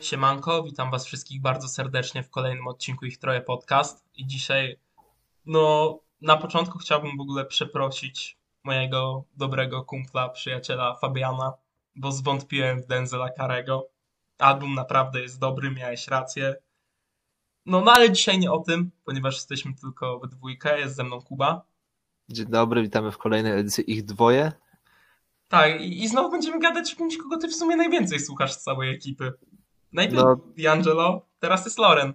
Siemanko, witam was wszystkich bardzo serdecznie w kolejnym odcinku Ich Troje Podcast i dzisiaj, no na początku chciałbym w ogóle przeprosić mojego dobrego kumpla, przyjaciela Fabiana, bo zwątpiłem w Denzela Karego. Album naprawdę jest dobry, miałeś rację. No, no ale dzisiaj nie o tym, ponieważ jesteśmy tylko we dwójkę, jest ze mną Kuba. Dzień dobry, witamy w kolejnej edycji Ich Dwoje. Tak, i, i znowu będziemy gadać o kimś, kogo ty w sumie najwięcej słuchasz z całej ekipy. Najpierw No. D'Angelo, teraz jest Loren.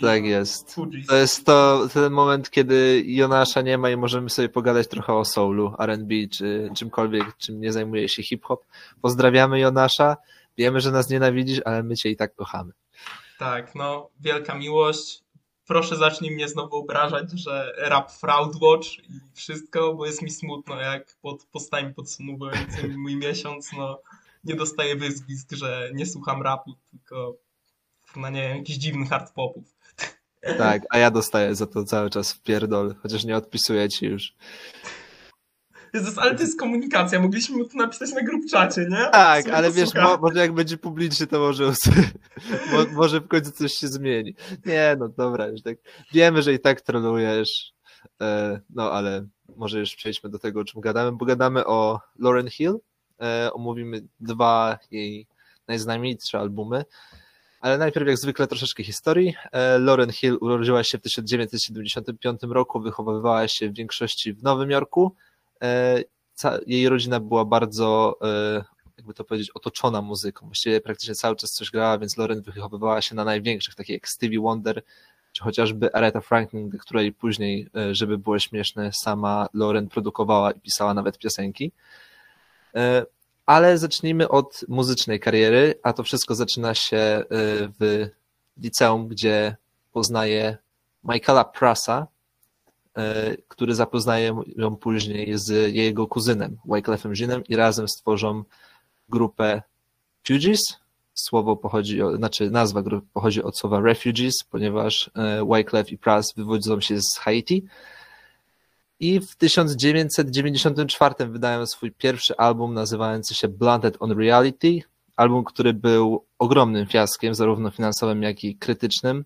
Tak jest. To jest to ten moment, kiedy Jonasza nie ma i możemy sobie pogadać trochę o soulu, R&B czy czymkolwiek, czym nie zajmuje się hip-hop. Pozdrawiamy Jonasza. Wiemy, że nas nienawidzisz, ale my cię i tak kochamy. Tak, no, wielka miłość. Proszę zacznij mnie znowu obrażać, że rap fraudwatch i wszystko, bo jest mi smutno, jak pod postami podsumowującymi mój miesiąc, no, nie dostaję wyzwisk, że nie słucham rapu, tylko na nie wiem, jakichś dziwnych hard popów. Tak, a ja dostaję za to cały czas pierdol, chociaż nie odpisuję ci już. Jezus, ale to jest komunikacja, mogliśmy mu to napisać na grupczacie, nie? Tak, ale wiesz, mo, może jak będzie publiczny, to może, mo, może w końcu coś się zmieni. Nie, no dobra, już tak. Wiemy, że i tak trolujesz, e, no ale może już przejdźmy do tego, o czym gadamy, bo gadamy o Lauren Hill, e, omówimy dwa jej najznamienitsze albumy, ale najpierw jak zwykle troszeczkę historii. E, Lauren Hill urodziła się w 1975 roku, wychowywała się w większości w Nowym Jorku. E, jej rodzina była bardzo, e, jakby to powiedzieć, otoczona muzyką. Właściwie praktycznie cały czas coś grała, więc Lauren wychowywała się na największych, takich jak Stevie Wonder, czy chociażby Aretha Franklin, której później, e, żeby było śmieszne, sama Lauren produkowała i pisała nawet piosenki. Ale zacznijmy od muzycznej kariery, a to wszystko zaczyna się w liceum, gdzie poznaje Michaela Prasa, który zapoznaje ją później z jego kuzynem, Wyclefem Jeanem i razem stworzą grupę Fugees. Słowo pochodzi, znaczy nazwa grupy pochodzi od słowa refugees, ponieważ e, Wyclef i Pras wywodzą się z Haiti. I w 1994 wydają swój pierwszy album nazywający się Blunted on Reality. Album, który był ogromnym fiaskiem, zarówno finansowym, jak i krytycznym e,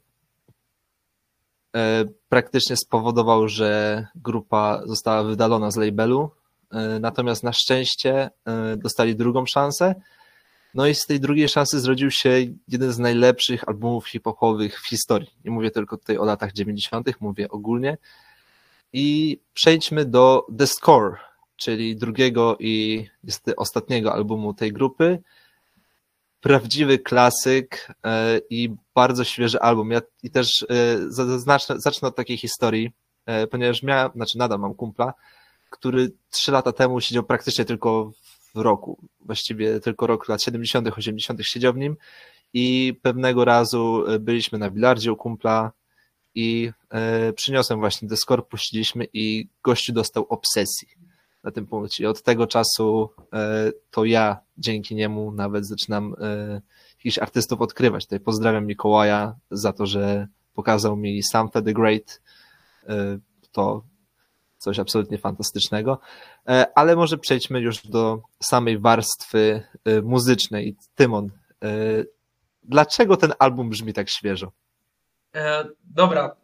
praktycznie spowodował, że grupa została wydalona z labelu. E, Natomiast na szczęście e, dostali drugą szansę. No i z tej drugiej szansy zrodził się jeden z najlepszych albumów hip-hopowych w historii. Nie mówię tylko tutaj o latach 90., mówię ogólnie. I przejdźmy do The Score, czyli drugiego i niestety ostatniego albumu tej grupy prawdziwy klasyk e, i bardzo świeży album. Ja i też e, zacznę, zacznę od takiej historii, e, ponieważ miałem, znaczy nadal mam kumpla, który trzy lata temu siedział praktycznie tylko w roku, właściwie tylko rok lat 70., 80. siedział w nim i pewnego razu byliśmy na bilardzie u kumpla i przyniosłem właśnie Discord, puściliśmy i gościu dostał obsesji na tym punkcie. I od tego czasu e, to ja dzięki niemu nawet zaczynam e, jakichś artystów odkrywać. Tutaj pozdrawiam Mikołaja za to, że pokazał mi Samtha the Great. E, To coś absolutnie fantastycznego. Ale może przejdźmy już do samej warstwy muzycznej. Tymon, dlaczego ten album brzmi tak świeżo? Dobra,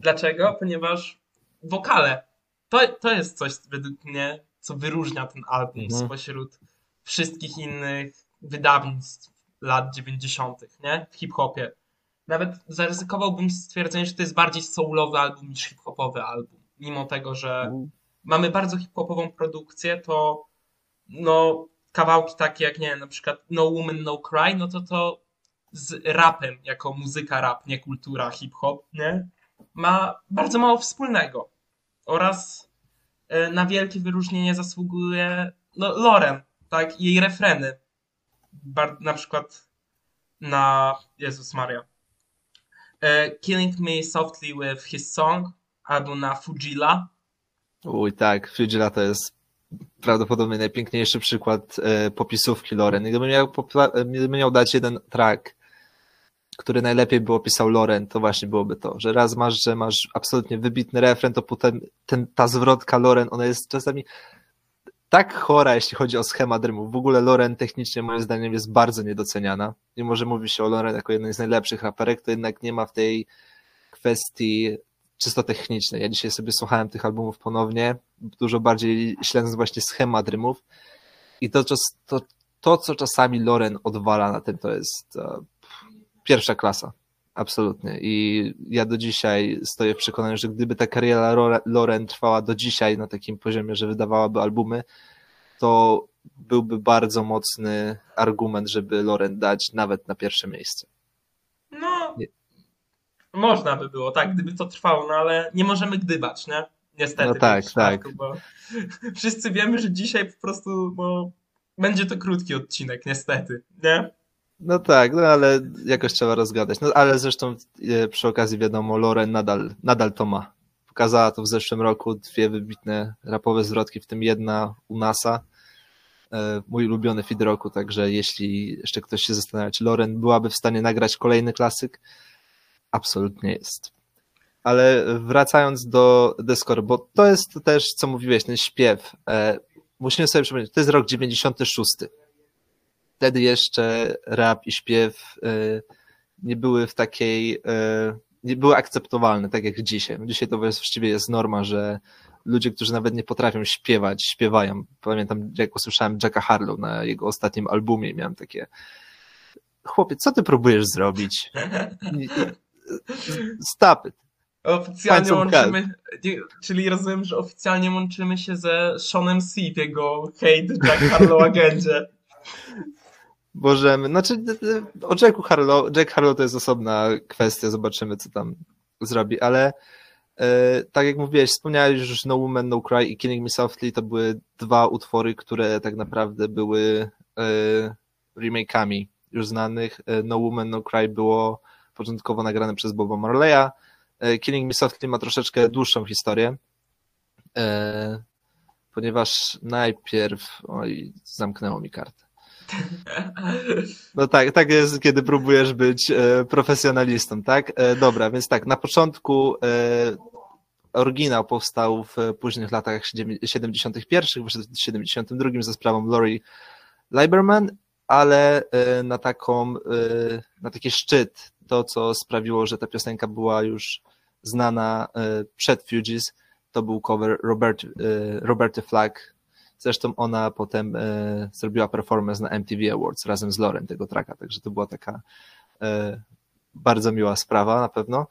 dlaczego? Ponieważ wokale. To, to jest coś według mnie, co wyróżnia ten album Mhm. spośród wszystkich innych wydawnictw lat 90., nie? W hip-hopie. Nawet zaryzykowałbym stwierdzenie, że to jest bardziej soulowy album niż hip-hopowy album. Mimo tego, że mamy bardzo hip-hopową produkcję, to no kawałki takie jak, nie wiem, na przykład No Woman, No Cry, no to to z rapem, jako muzyka rap, nie kultura hip-hop, nie? Ma bardzo mało wspólnego. Oraz na wielkie wyróżnienie zasługuje no, Loren, tak? Jej refreny. Bar- na przykład na Jezus Maria. E, Killing Me Softly with His Song albo na Fujila. Uj, tak, Fujila to jest prawdopodobnie najpiękniejszy przykład e, popisówki Loren. Gdybym miał, gdybym miał dać jeden track, który najlepiej by opisał Loren, to właśnie byłoby to, że raz masz, że masz absolutnie wybitny refren, to potem ten, ta zwrotka Loren, ona jest czasami tak chora, jeśli chodzi o schemat rymów. W ogóle Loren technicznie moim zdaniem jest bardzo niedoceniana. Mimo, że mówi się o Loren jako jednej z najlepszych raperek, to jednak nie ma w tej kwestii czysto technicznej. Ja dzisiaj sobie słuchałem tych albumów ponownie, dużo bardziej śledząc właśnie schemat rymów i to, to, to co czasami Loren odwala na tym, to jest pierwsza klasa. Absolutnie. I ja do dzisiaj stoję w przekonaniu, że gdyby ta kariera Loren trwała do dzisiaj na takim poziomie, że wydawałaby albumy, to byłby bardzo mocny argument, żeby Loren dać nawet na pierwsze miejsce. No, nie. można by było, tak, gdyby to trwało, no ale nie możemy gdybać, nie? Niestety. No tak, tak. Bo wszyscy wiemy, że dzisiaj po prostu no, będzie to krótki odcinek, niestety, nie? No tak, no ale jakoś trzeba rozgadać. No ale zresztą e, przy okazji wiadomo, Loren nadal, nadal to ma. Pokazała to w zeszłym roku dwie wybitne rapowe zwrotki, w tym jedna u NASA. E, mój ulubiony feed roku, także jeśli jeszcze ktoś się zastanawia, czy Loren byłaby w stanie nagrać kolejny klasyk, absolutnie jest. Ale wracając do Descore, bo to jest też, co mówiłeś, ten śpiew. E, musimy sobie przypomnieć, to jest rok 96 wtedy jeszcze rap i śpiew y, nie były w takiej, y, nie były akceptowalne, tak jak dzisiaj. Dzisiaj to właściwie jest norma, że ludzie, którzy nawet nie potrafią śpiewać, śpiewają. Pamiętam, jak usłyszałem Jacka Harlow na jego ostatnim albumie, miałem takie chłopie, co ty próbujesz zrobić? Stop it. Oficjalnie łączymy, czyli rozumiem, że oficjalnie łączymy się ze Seanem w jego Hate Jack Harlow agendzie możemy, znaczy o Jacku Harlow, Jack Harlow to jest osobna kwestia, zobaczymy co tam zrobi, ale e, tak jak mówiłeś, wspomniałeś już No Woman, No Cry i Killing Me Softly to były dwa utwory, które tak naprawdę były e, remake'ami już znanych. E, no Woman, No Cry było początkowo nagrane przez Boba Marleya. Killing Me Softly ma troszeczkę dłuższą historię, ponieważ najpierw, oj, zamknęło mi kartę. No tak, tak jest, kiedy próbujesz być e, profesjonalistą, tak? E, dobra, więc tak, na początku e, oryginał powstał w późnych latach 71., wyszedł w 72 za sprawą Lori Lieberman, ale na taką, na taki szczyt, to co sprawiło, że ta piosenka była już znana przed Fugees, to był cover Robert, Roberty Flack Zresztą ona potem e, zrobiła performance na MTV Awards razem z Lorem tego tracka, także to była taka e, bardzo miła sprawa na pewno.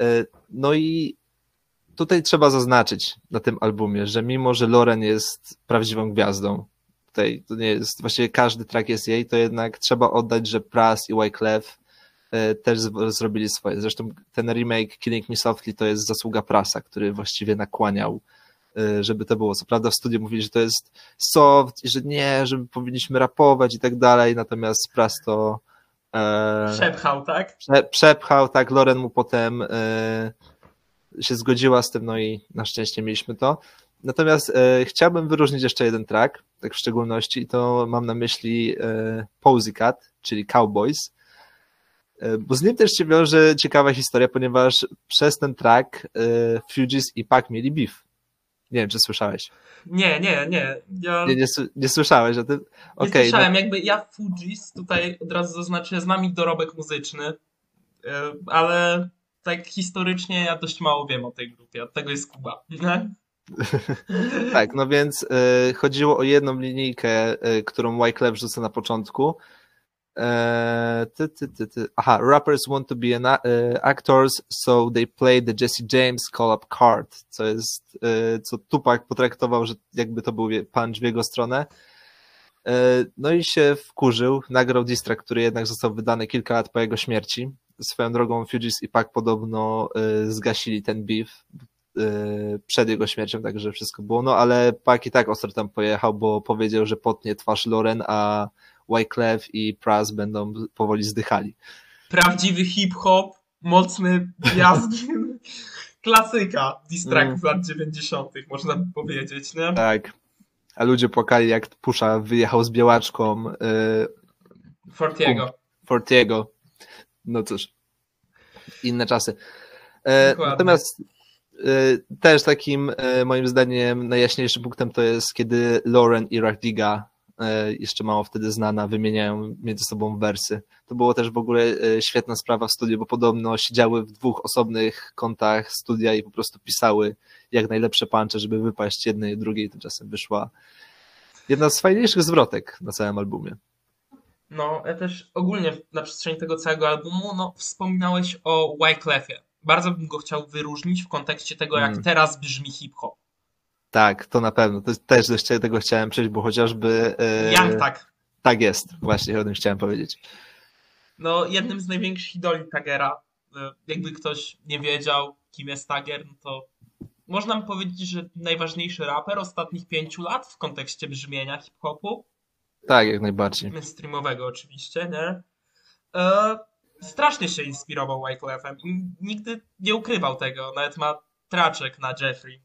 E, no i tutaj trzeba zaznaczyć na tym albumie, że mimo, że Loren jest prawdziwą gwiazdą, tutaj to nie jest, właściwie każdy track jest jej, to jednak trzeba oddać, że Pras i Wyclef e, też zrobili swoje. Zresztą ten remake Killing Me Softly to jest zasługa Prasa, który właściwie nakłaniał żeby to było. Co prawda w studiu mówili, że to jest soft i że nie, że powinniśmy rapować i tak dalej, natomiast Pras to e, przepchał, tak? Prze, przepchał, tak, Loren mu potem e, się zgodziła z tym, no i na szczęście mieliśmy to. Natomiast e, chciałbym wyróżnić jeszcze jeden track, tak w szczególności, i to mam na myśli e, Cat, czyli Cowboys, e, bo z nim też się wiąże ciekawa historia, ponieważ przez ten track e, Fugees i Pac mieli beef. Nie wiem, czy słyszałeś. Nie, nie, nie. Ja... Nie, nie, nie słyszałeś o tym? Okay, nie słyszałem, no... jakby ja Fujis tutaj od razu zaznaczę, znam ich dorobek muzyczny, e, ale tak historycznie ja dość mało wiem o tej grupie, od tego jest Kuba. tak, no więc y, chodziło o jedną linijkę, y, którą Wyclef rzuca na początku, ty, ty, ty, ty. Aha, rappers want to be an, uh, actors, so they play the Jesse James call-up card, co jest, uh, co Tupac potraktował, że jakby to był punch w jego stronę. Uh, no i się wkurzył, nagrał diss który jednak został wydany kilka lat po jego śmierci. Swoją drogą Fugees i Pac podobno zgasili ten beef przed jego śmiercią, także wszystko było, no ale Pac i tak ostro tam pojechał, bo powiedział, że potnie twarz Loren, a Wyclef i Pras będą powoli zdychali. Prawdziwy hip-hop, mocny jazd, klasyka distrack z lat 90., można by powiedzieć, nie? Tak. A ludzie płakali, jak Pusza wyjechał z białaczką. Yy, Fortiego. Fortiego. No cóż, inne czasy. E, natomiast y, też takim y, moim zdaniem najjaśniejszym punktem to jest, kiedy Lauren i Rachdiga, jeszcze mało wtedy znana, wymieniają między sobą wersy. To było też w ogóle y, świetna sprawa w studiu, bo podobno siedziały w dwóch osobnych kątach studia i po prostu pisały jak najlepsze puncze, żeby wypaść jednej i drugiej. Tymczasem wyszła jedna z fajniejszych zwrotek na całym albumie. No, ja też ogólnie na przestrzeni tego całego albumu, no, wspominałeś o Wyclefie. Bardzo bym go chciał wyróżnić w kontekście tego, jak Mm. teraz brzmi hip-hop. Tak, to na pewno. To też do tego chciałem przejść, bo chociażby. y, Young tak. Tak jest, właśnie o tym chciałem powiedzieć. No, jednym z największych idoli Tagera. E, Jakby ktoś nie wiedział, kim jest Tager, no to można by powiedzieć, że najważniejszy raper ostatnich pięciu lat w kontekście brzmienia hip-hopu. Tak, jak najbardziej. mainstreamowego oczywiście, nie? E, strasznie się inspirował Wyclefem i nigdy nie ukrywał tego. Nawet ma traczek na Jeffrey.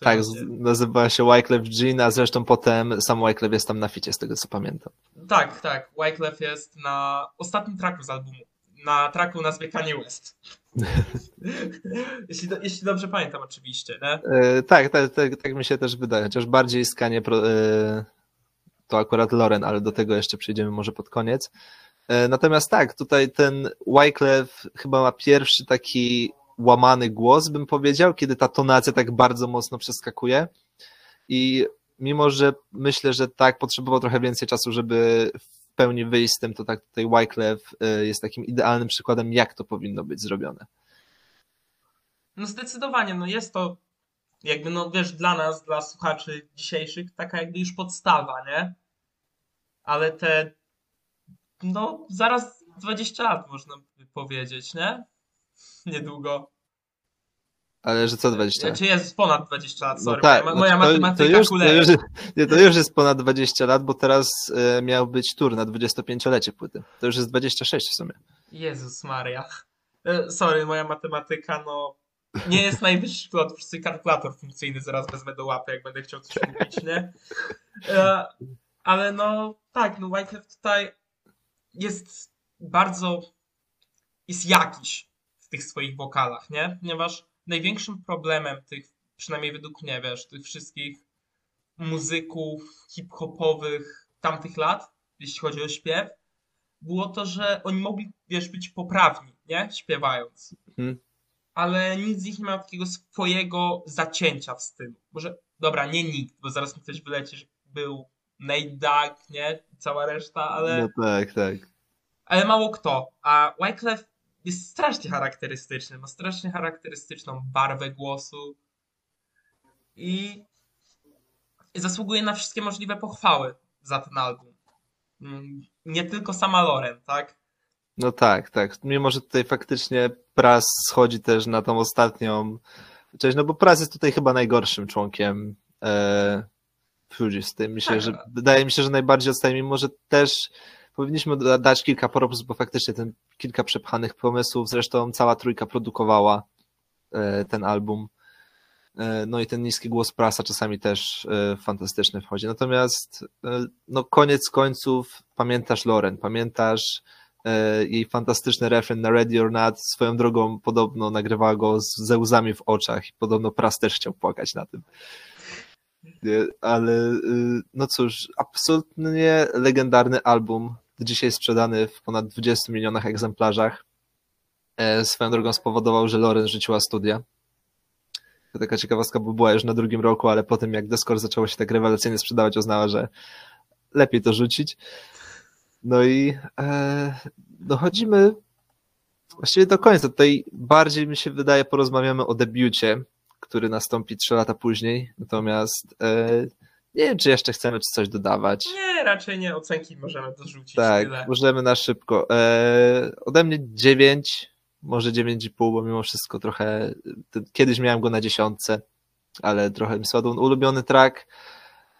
Tak, nazywała się Wyclef Jean, a zresztą potem sam Wyclef jest tam na ficie, z tego co pamiętam. tak, tak. Wyclef jest na ostatnim traku z albumu. Na traku nazwie Kanye West. jeśli, do, jeśli dobrze pamiętam oczywiście, nie? E, tak, tak, tak, tak mi się też wydaje, chociaż bardziej skanie pro, e, to akurat Loren, ale do tego jeszcze przejdziemy może pod koniec. E, natomiast tak, tutaj ten Wyclef chyba ma pierwszy taki łamany głos, bym powiedział, kiedy ta tonacja tak bardzo mocno przeskakuje i mimo, że myślę, że tak potrzebował trochę więcej czasu, żeby w pełni wyjść z tym, to tak tutaj Wyclef e, jest takim idealnym przykładem, jak to powinno być zrobione. No zdecydowanie, no jest to jakby, no wiesz, dla nas, dla słuchaczy dzisiejszych, taka jakby już podstawa, nie? Ale te, no zaraz 20 lat można by powiedzieć, nie? Niedługo. Ale że co 20 lat? Czy jest ponad 20 lat, sorry, No tak, moja, moja znaczy matematyka to, już, to, kuleje. już, nie, to już jest ponad 20 lat, bo teraz e, miał być tur na 25-lecie płyty. To już jest 26 w sumie. Jezus Maria. E, Sorry, moja matematyka, no nie jest najwyższy wszyscy kalkulator funkcyjny zaraz wezmę do łapy, jak będę chciał coś mówić, nie? E, Ale no tak, no Wyclef tutaj jest bardzo, jest jakiś tych swoich wokalach, nie? Ponieważ największym problemem tych, przynajmniej według mnie, wiesz, tych wszystkich muzyków hip-hopowych tamtych lat, jeśli chodzi o śpiew, było to, że oni mogli, wiesz, być poprawni, nie? Śpiewając. Mhm. Ale nikt z nich nie miał takiego swojego zacięcia w stylu. Może, dobra, nie nikt, bo zaraz mi ktoś wyleci, że był Nate Dogg, nie? Cała reszta, ale, No tak, tak. ale mało kto. A Wyclef jest strasznie charakterystyczny, ma strasznie charakterystyczną barwę głosu i zasługuje na wszystkie możliwe pochwały za ten album. Mm, Nie tylko sama Loren, tak? No tak, tak. Mimo, że tutaj faktycznie Pras schodzi też na tą ostatnią część, no bo Pras jest tutaj chyba najgorszym członkiem e. Tutaj myślę, Tak. że wydaje mi się, że najbardziej odstaje, mimo że też powinniśmy da- dać kilka propsów, bo faktycznie ten kilka przepchanych pomysłów, zresztą cała trójka produkowała e, ten album. E, No i ten niski głos prasa czasami też e, fantastyczny wchodzi. Natomiast no koniec końców pamiętasz Loren, pamiętasz jej fantastyczny refren na Ready or Not. Swoją drogą podobno nagrywała go z, ze łzami w oczach i podobno Pras też chciał płakać na tym. Ale no cóż, absolutnie legendarny album, dzisiaj sprzedany w ponad 20 milionach egzemplarzach. E, Swoją drogą spowodował, że Loren rzuciła studia. To taka ciekawostka by była już na drugim roku, ale po tym jak Discord zaczęło się tak rewelacyjnie sprzedawać, uznała, że lepiej to rzucić. No i e, dochodzimy właściwie do końca. Tutaj bardziej mi się wydaje porozmawiamy o debiucie, który nastąpi trzy lata później. Natomiast e, nie wiem, czy jeszcze chcemy czy coś dodawać. Nie, raczej nie. Ocenki możemy dorzucić. Tak, Tyle. możemy na szybko. E, ode mnie 9, może 9,5, bo mimo wszystko trochę. Kiedyś miałem go na dziesiątce, ale trochę mi spadł. Ulubiony track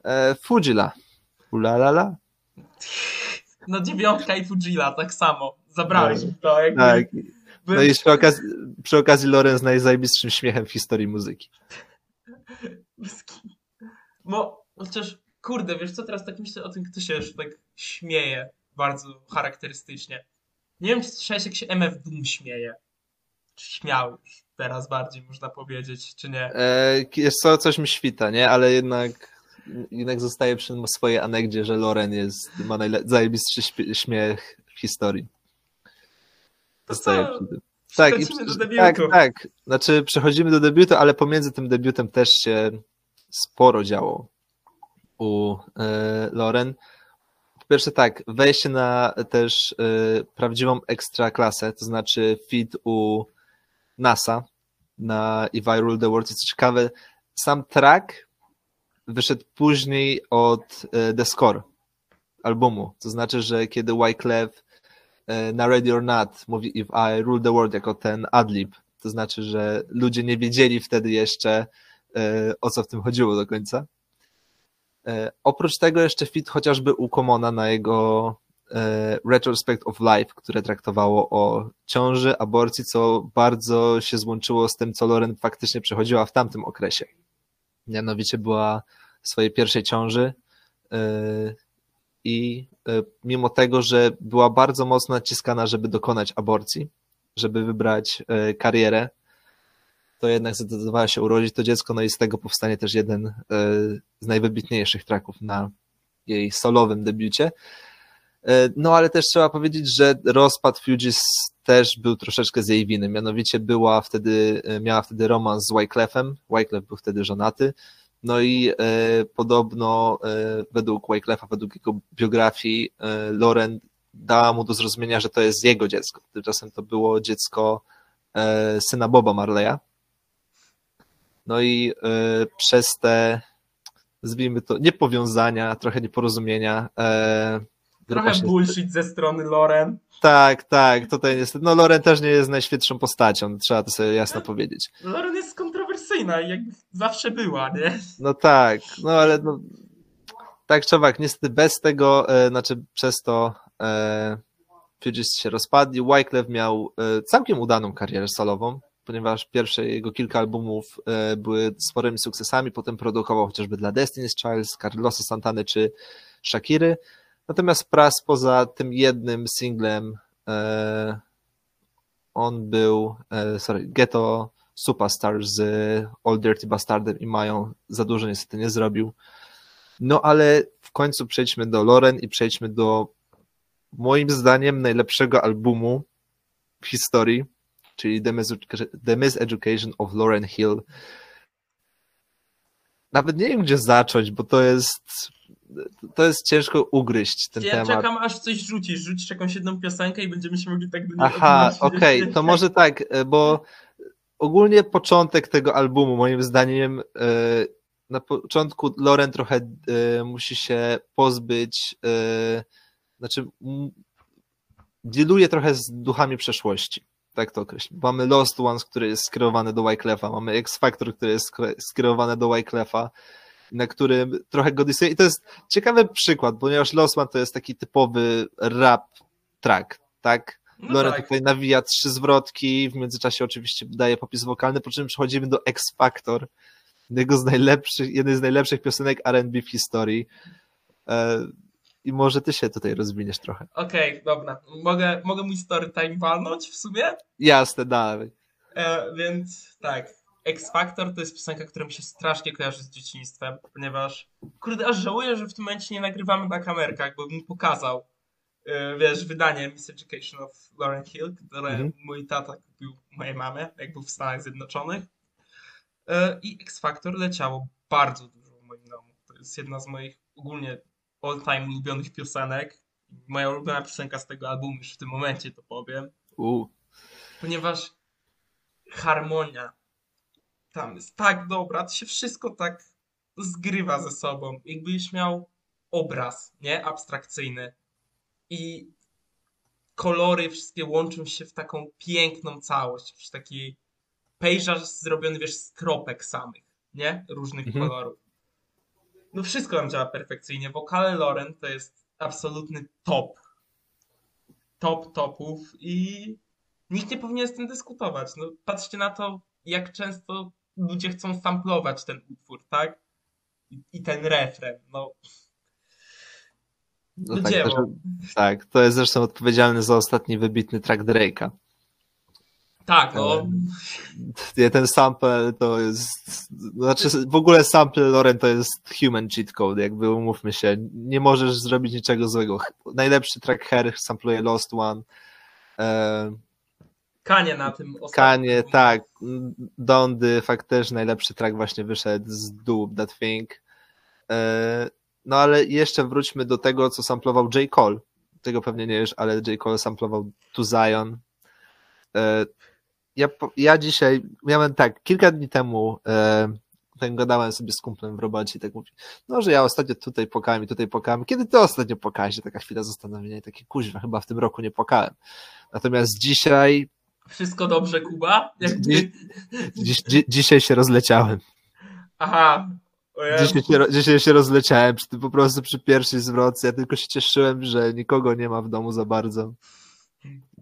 e, Fujila. Ulalala. No dziewiątka i Fujila, tak samo. Zabrałeś No. mi to. Jakby, Tak. No i przy okazji, przy okazji Loren z najzajbistszym śmiechem w historii muzyki. Bo chociaż, kurde, wiesz co, teraz tak myślę o tym, kto się już tak śmieje bardzo charakterystycznie. Nie wiem, czy słyszałeś, jak się MF Doom śmieje. śmiał już teraz bardziej, można powiedzieć, czy nie? E, jest co, coś mi świta, nie? Ale jednak, jednak zostaje przy swojej anegdzie, że Loren jest, ma zajebistszy śmiech w historii. To Zostaje przy tym. Tak, i, tak, tak. Znaczy, przechodzimy do debiutu, ale pomiędzy tym debiutem też się sporo działo u e, Loren. Po pierwsze tak, wejście na też e, prawdziwą ekstra klasę, to znaczy fit u NASA na If I Rule the World. Co ciekawe, sam track wyszedł później od e, The Score albumu. To znaczy, że kiedy Wyclef na Ready or Not mówi If I Rule the World jako ten adlib, to znaczy, że ludzie nie wiedzieli wtedy jeszcze o co w tym chodziło do końca. E, Oprócz tego jeszcze fit chociażby u Komona na jego e, Retrospect of Life, które traktowało o ciąży, aborcji, co bardzo się złączyło z tym, co Loren faktycznie przechodziła w tamtym okresie. Mianowicie była w swojej pierwszej ciąży e, i mimo tego, że była bardzo mocno naciskana, żeby dokonać aborcji, żeby wybrać karierę, to jednak zdecydowała się urodzić to dziecko, no i z tego powstanie też jeden e, z najwybitniejszych traków na jej solowym debiucie. E, No ale też trzeba powiedzieć, że rozpad Fugees też był troszeczkę z jej winy, mianowicie była wtedy, e, miała wtedy romans z Wyclefem, Wyclef był wtedy żonaty, no i e, podobno e, według Wyclefa, według jego biografii, e, Lauren dała mu do zrozumienia, że to jest jego dziecko. Tymczasem to było dziecko syna Boba Marleya. No i e, przez te, nazwijmy to, niepowiązania, trochę nieporozumienia. E, Trochę bullshit ze strony Loren. Tak, tak, tutaj niestety. No, Loren też nie jest najświetszą postacią, trzeba to sobie jasno powiedzieć. Loren jest kontrowersyjna jak zawsze była, nie? No tak, no ale no, tak czy owak, niestety bez tego, e, znaczy przez to e, Fugees się rozpadli. Wyclef miał e, całkiem udaną karierę solową, ponieważ pierwsze jego kilka albumów e, były sporymi sukcesami, potem produkował chociażby dla Destiny's Child, Carlosa Santany czy Shakiry. Natomiast Pras poza tym jednym singlem e, on był, e, sorry, Ghetto Superstar z All Dirty Bastardem i Mają za dużo niestety nie zrobił. No ale w końcu przejdźmy do Loren i przejdźmy do moim zdaniem najlepszego albumu w historii, czyli The Miseducation, of Lauren Hill. Nawet nie wiem, gdzie zacząć, bo to jest to jest ciężko ugryźć ten ja temat. czekam aż coś rzucisz, rzucisz jakąś jedną piosenkę i będziemy się mogli tak do niej Aha, okej, to może tak, e, bo ogólnie początek tego albumu, moim zdaniem, e, na początku Loren trochę e, musi się pozbyć, znaczy dealuje trochę z duchami przeszłości. Tak to określę. Mamy Lost Ones, który jest skierowany do Wyclefa, mamy X Factor, który jest skierowany do Wyclefa, na którym trochę go dysuje. I to jest ciekawy przykład, ponieważ Lost One to jest taki typowy rap track, tak? No Loren tak. tutaj nawija trzy zwrotki, w międzyczasie oczywiście daje popis wokalny, po czym przechodzimy do X Factor, jednego z najlepszych, jednej z najlepszych piosenek R&B w historii. I może ty się tutaj rozwiniesz trochę. Okej, dobra. Mogę, mogę mój story time walnąć w sumie? Jasne, dalej. E, więc tak. X Factor to jest piosenka, która mi się strasznie kojarzy z dzieciństwem, ponieważ kurde, aż żałuję, że w tym momencie nie nagrywamy na kamerkach, bo bym pokazał, e, wiesz, wydanie Miseducation of Lauren Hill, które Mhm. mój tata kupił mojej mamie, jak był w Stanach Zjednoczonych. E, I X Factor leciało bardzo dużo w moim domu. To jest jedna z moich ogólnie all-time ulubionych piosenek. Moja ulubiona piosenka z tego albumu, już w tym momencie to powiem U, ponieważ harmonia tam jest tak dobra, to się wszystko tak zgrywa ze sobą. Jakbyś miał obraz, nie? Abstrakcyjny. I kolory wszystkie łączą się w taką piękną całość, w taki pejzaż zrobiony, wiesz, z kropek samych, nie? Różnych Mhm. kolorów. No wszystko tam działa perfekcyjnie. Wokale Loren to jest absolutny top. Top topów i nikt nie powinien z tym dyskutować. No, patrzcie na to, jak często ludzie chcą samplować ten utwór, tak? I, i ten refren. No, no no tak, też, tak, to jest zresztą odpowiedzialny za ostatni wybitny track Drake'a. Tak, no. Nie, ten sample to jest. Znaczy, w ogóle sample Loren to jest human cheat code, jakby umówmy się. Nie możesz zrobić niczego złego. Najlepszy track Hair sampluje Lost One. E, Kanie na tym ostatnim. Kanie, tak. Dondy, fakt też najlepszy track właśnie wyszedł z Do That Thing. E, no ale jeszcze wróćmy do tego, co samplował J. Cole. Tego pewnie nie wiesz, ale J. Cole samplował To Zion. E, ja, ja dzisiaj miałem tak, kilka dni temu e, tak gadałem sobie z kumplem w robocie i tak mówi, no, że ja ostatnio tutaj płakałem i tutaj płakałem. Kiedy ty ostatnio płakałeś? Taka chwila zastanowienia i takie, kuźwa, chyba w tym roku nie płakałem. Natomiast dzisiaj... Wszystko dobrze, Kuba? Jak dziś, dziś, dzi, dzisiaj się rozleciałem. Aha. Dzisiaj się, dzisiaj się rozleciałem przy, po prostu przy pierwszej zwrotce. Ja tylko się cieszyłem, że nikogo nie ma w domu za bardzo.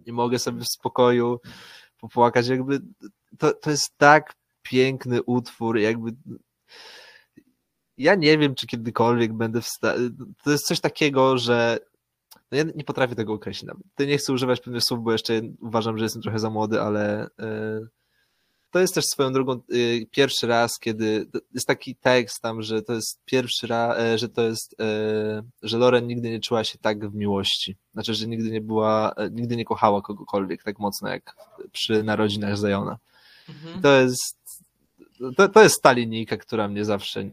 I mogę sobie w spokoju popłakać. Jakby to, to jest tak piękny utwór, jakby ja nie wiem, czy kiedykolwiek będę w stanie. To jest coś takiego, że no ja nie potrafię tego określić nawet. Nie chcę używać pewnych słów, bo jeszcze uważam, że jestem trochę za młody, ale yy, to jest też swoją drogą yy, pierwszy raz, kiedy jest taki tekst tam, że to jest pierwszy raz, yy, że to jest, że Loren nigdy nie czuła się tak w miłości. Znaczy, że nigdy nie była, nigdy nie kochała kogokolwiek tak mocno jak przy narodzinach Zajona. Mhm. To jest to, to jest ta linijka, która mnie zawsze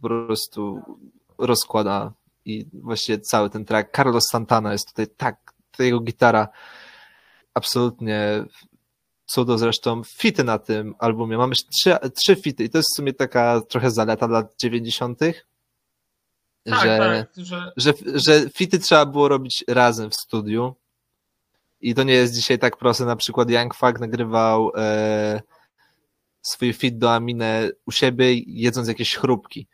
po prostu rozkłada i właściwie cały ten track. Carlos Santana jest tutaj tak, ta jego gitara absolutnie cudo zresztą. Fity na tym albumie, mamy trzy, trzy fity i to jest w sumie taka trochę zaleta lat 90. Tak, że, tak, że... Że, że fity trzeba było robić razem w studiu i to nie jest dzisiaj tak proste, na przykład Young Fuck nagrywał e, swój fit do Aminę u siebie jedząc jakieś chrupki.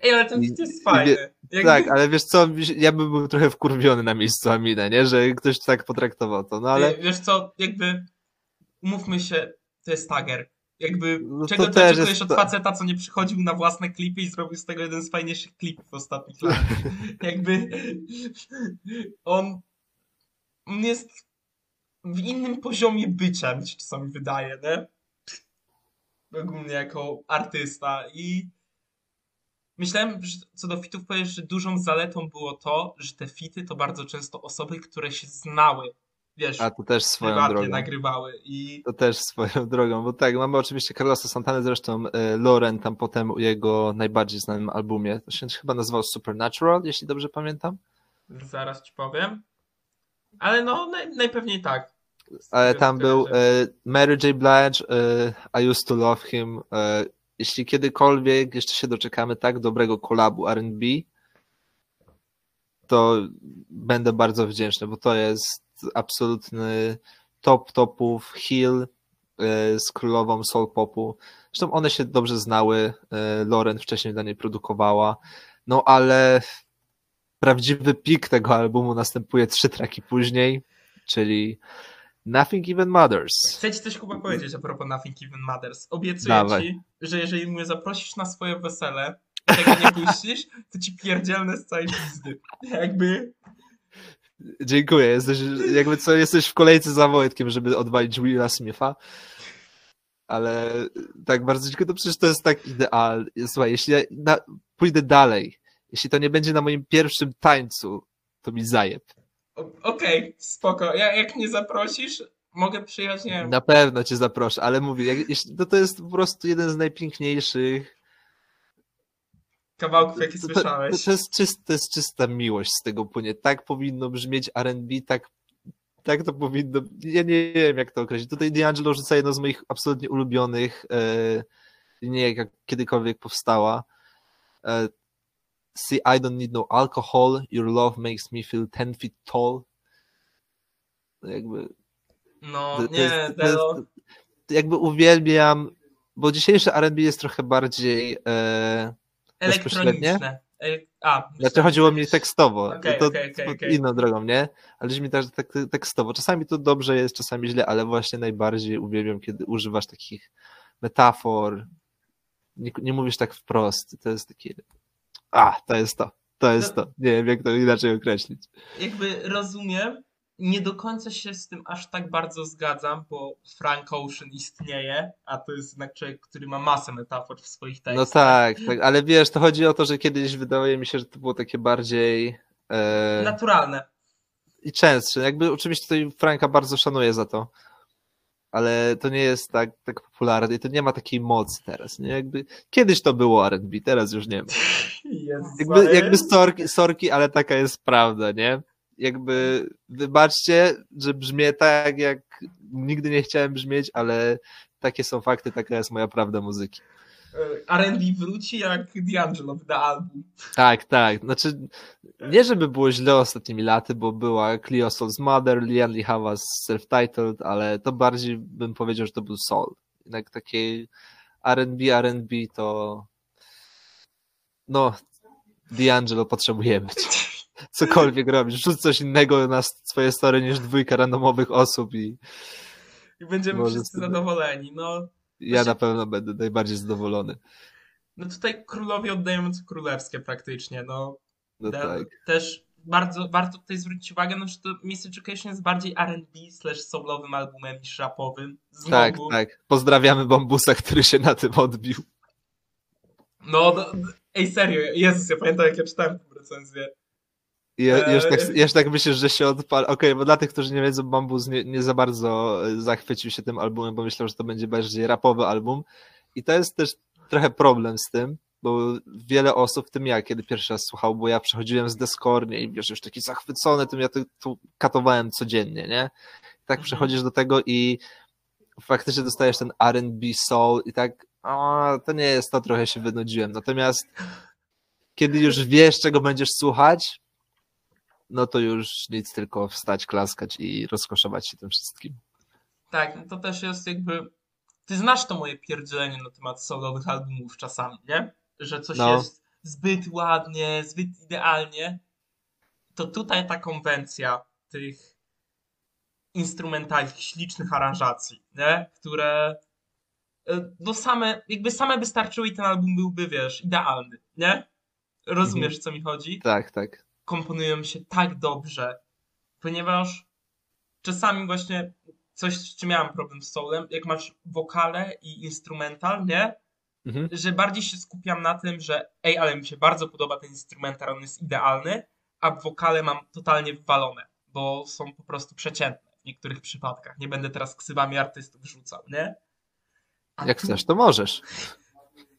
Ej, ale ten fit jest fajny. Jakby... Tak, ale wiesz co, ja bym był trochę wkurwiony na miejscu Aminę, nie? Że ktoś tak potraktował to, no ale... Wiesz co, jakby umówmy się, to jest tager. Jakby no czego ty oczekujesz jest... od faceta, co nie przychodził na własne klipy i zrobił z tego jeden z fajniejszych klipów w ostatnich latach. jakby on, on jest w innym poziomie bycia, mi się czasami wydaje, nie? ogólnie jako artysta i myślałem, że co do fitów powiesz, że dużą zaletą było to, że te fity to bardzo często osoby, które się znały, wiesz, A to też swoją drogą. nagrywały i... To też swoją drogą, bo tak, mamy oczywiście Carlosa Santana, zresztą e, Loren tam potem u jego najbardziej znanym albumie, to się chyba nazywał Supernatural, jeśli dobrze pamiętam. Zaraz ci powiem. Ale no, naj, najpewniej tak. Ale tam był e, Mary J. Blige, e, I used to love him. E, jeśli kiedykolwiek jeszcze się doczekamy tak dobrego kolabu R&B, to będę bardzo wdzięczny, bo to jest absolutny top topów Hill z królową soul popu. Zresztą one się dobrze znały, Lauren wcześniej dla niej produkowała, no ale prawdziwy pik tego albumu następuje trzy traki później, czyli Nothing Even Matters. Chcę ci coś Kuba powiedzieć a propos Nothing Even Matters. Obiecuję Dawaj. ci, że jeżeli mnie zaprosisz na swoje wesele, tego nie puścisz, to ci pierdzielne z całej pizdy. Jakby... Dziękuję. Jesteś, jakby co, jesteś w kolejce za Wojtkiem, żeby odwalić Willa Smitha. Ale tak bardzo dziękuję. To przecież to jest tak ideal. Słuchaj, jeśli ja na, pójdę dalej, jeśli to nie będzie na moim pierwszym tańcu, to mi zajeb. Okej, okay, spoko. Ja, jak mnie zaprosisz, mogę przyjechać, nie wiem. Na pewno cię zaproszę, ale mówię, jak, jeśli, to, to jest po prostu jeden z najpiękniejszych kawałków, jakie to, słyszałeś. To, jest czyst, to jest czysta miłość z tego płynie. Tak powinno brzmieć R&B, tak, tak to powinno... Ja nie wiem, jak to określić. Tutaj D'Angelo rzuca jedno z moich absolutnie ulubionych e, nie jak kiedykolwiek powstała. E, See, I don't need no alcohol, your love makes me feel ten feet tall. Jakby. No, to, nie, to jest, to jakby uwielbiam, bo dzisiejsze RB jest trochę bardziej e, elektroniczne. A, znaczy chodziło mi tekstowo. Okay, to, okay, okay, inną drogą, nie? Ale mi też tak tekstowo. Czasami to dobrze jest, czasami źle, ale właśnie najbardziej uwielbiam, kiedy używasz takich metafor. Nie, nie mówisz tak wprost. To jest takie a, to jest to. To jest to. Nie wiem, jak to inaczej określić. Jakby rozumiem. Nie do końca się z tym aż tak bardzo zgadzam, bo Frank Ocean istnieje, a to jest jednak człowiek, który ma masę metafor w swoich tekstach. No tak, tak, ale wiesz, to chodzi o to, że kiedyś wydaje mi się, że to było takie bardziej e, Naturalne. i częstsze. Jakby oczywiście tutaj Franka bardzo szanuję za to, ale to nie jest tak, tak popularne i to nie ma takiej mocy teraz. Nie? Jakby, kiedyś to było R&B, teraz już nie ma. Jezus, Jakby, jakby sorki, sorki, ale taka jest prawda, nie? Jakby wybaczcie, że brzmię tak, jak nigdy nie chciałem brzmieć, ale takie są fakty, taka jest moja prawda muzyki. E, R&B wróci jak D'Angelo wyda album. Tak, tak. Znaczy, nie żeby było źle ostatnimi laty, bo była Clio Soul's Mother, Lian Lee Havas self-titled, ale to bardziej bym powiedział, że to był soul. Jednak takie R&B, R&B to no, D'Angelo potrzebujemy. Cokolwiek robisz, rzuć coś innego na swoje story niż dwójka randomowych osób i I będziemy Może wszyscy sobie. zadowoleni. No, ja Właśnie- na pewno będę najbardziej zadowolony. no tutaj królowie oddają co królewskie praktycznie. No, No Te- tak. Też bardzo warto tutaj zwrócić uwagę, no, że to Miss Education jest bardziej R&B slash soulowym albumem niż rapowym. Znowu, Tak, tak. Pozdrawiamy Bambusa, który się na tym odbił. No, no, ej serio, Jezus, ja pamiętam jak ja czytałem tę recenzję. I ja, już, tak, już tak myślisz, że się odpal. Okej, bo dla tych, którzy nie wiedzą, Bambus nie, nie za bardzo e, zachwycił się tym albumem, bo myślał, że to będzie bardziej rapowy album. I to jest też trochę problem z tym, bo wiele osób, w tym ja, kiedy pierwszy raz słuchał, bo ja przechodziłem z Deskornie i wiesz, już taki zachwycony tym, ja to, to katowałem codziennie, nie? Tak Mhm. przechodzisz do tego i faktycznie dostajesz ten R&B soul i tak, o, to nie jest to, trochę się wynudziłem. Natomiast kiedy już wiesz, czego będziesz słuchać, no to już nic, tylko wstać, klaskać i rozkoszować się tym wszystkim. Tak, no to też jest jakby... Ty znasz to moje pierdzielenie na temat soulowych albumów czasami, nie? Że coś No. jest zbyt ładnie, zbyt idealnie. To tutaj ta konwencja tych instrumentalnych, ślicznych aranżacji, nie? Które e, no same, jakby same wystarczyły i ten album byłby, wiesz, idealny, nie? Rozumiesz, co mi chodzi? Tak, tak. Komponują się tak dobrze, ponieważ czasami właśnie coś, z czym miałem problem z soulem, jak masz wokale i instrumental, nie? Mhm. Że bardziej się skupiam na tym, że ej, ale mi się bardzo podoba ten instrumental, on jest idealny, a wokale mam totalnie wywalone, bo są po prostu przeciętne w niektórych przypadkach. Nie będę teraz ksywami artystów rzucał, nie? A Jak tu- chcesz, to możesz.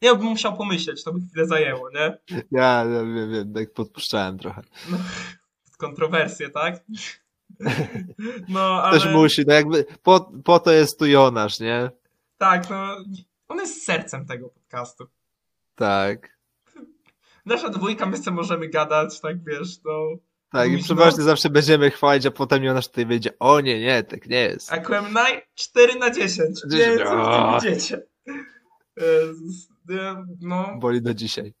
Ja bym musiał pomyśleć, to by chwilę zajęło, nie? Ja, ja wiem, wiem, tak podpuszczałem trochę. No, kontrowersje, tak? No, ale Ktoś musi, no jakby, po, po to jest tu Jonasz, nie? tak, no, on jest sercem tego podcastu. Tak. Nasza dwójka, my sobie możemy gadać, tak wiesz, no. Tak, i Luźno. przeważnie zawsze będziemy chwalić, a potem Jonasz tutaj wyjdzie, o nie, nie, tak nie jest. Aquemini 4 na 10. Nie wiem, co O. wy tu widzicie. No, Boli do dzisiaj.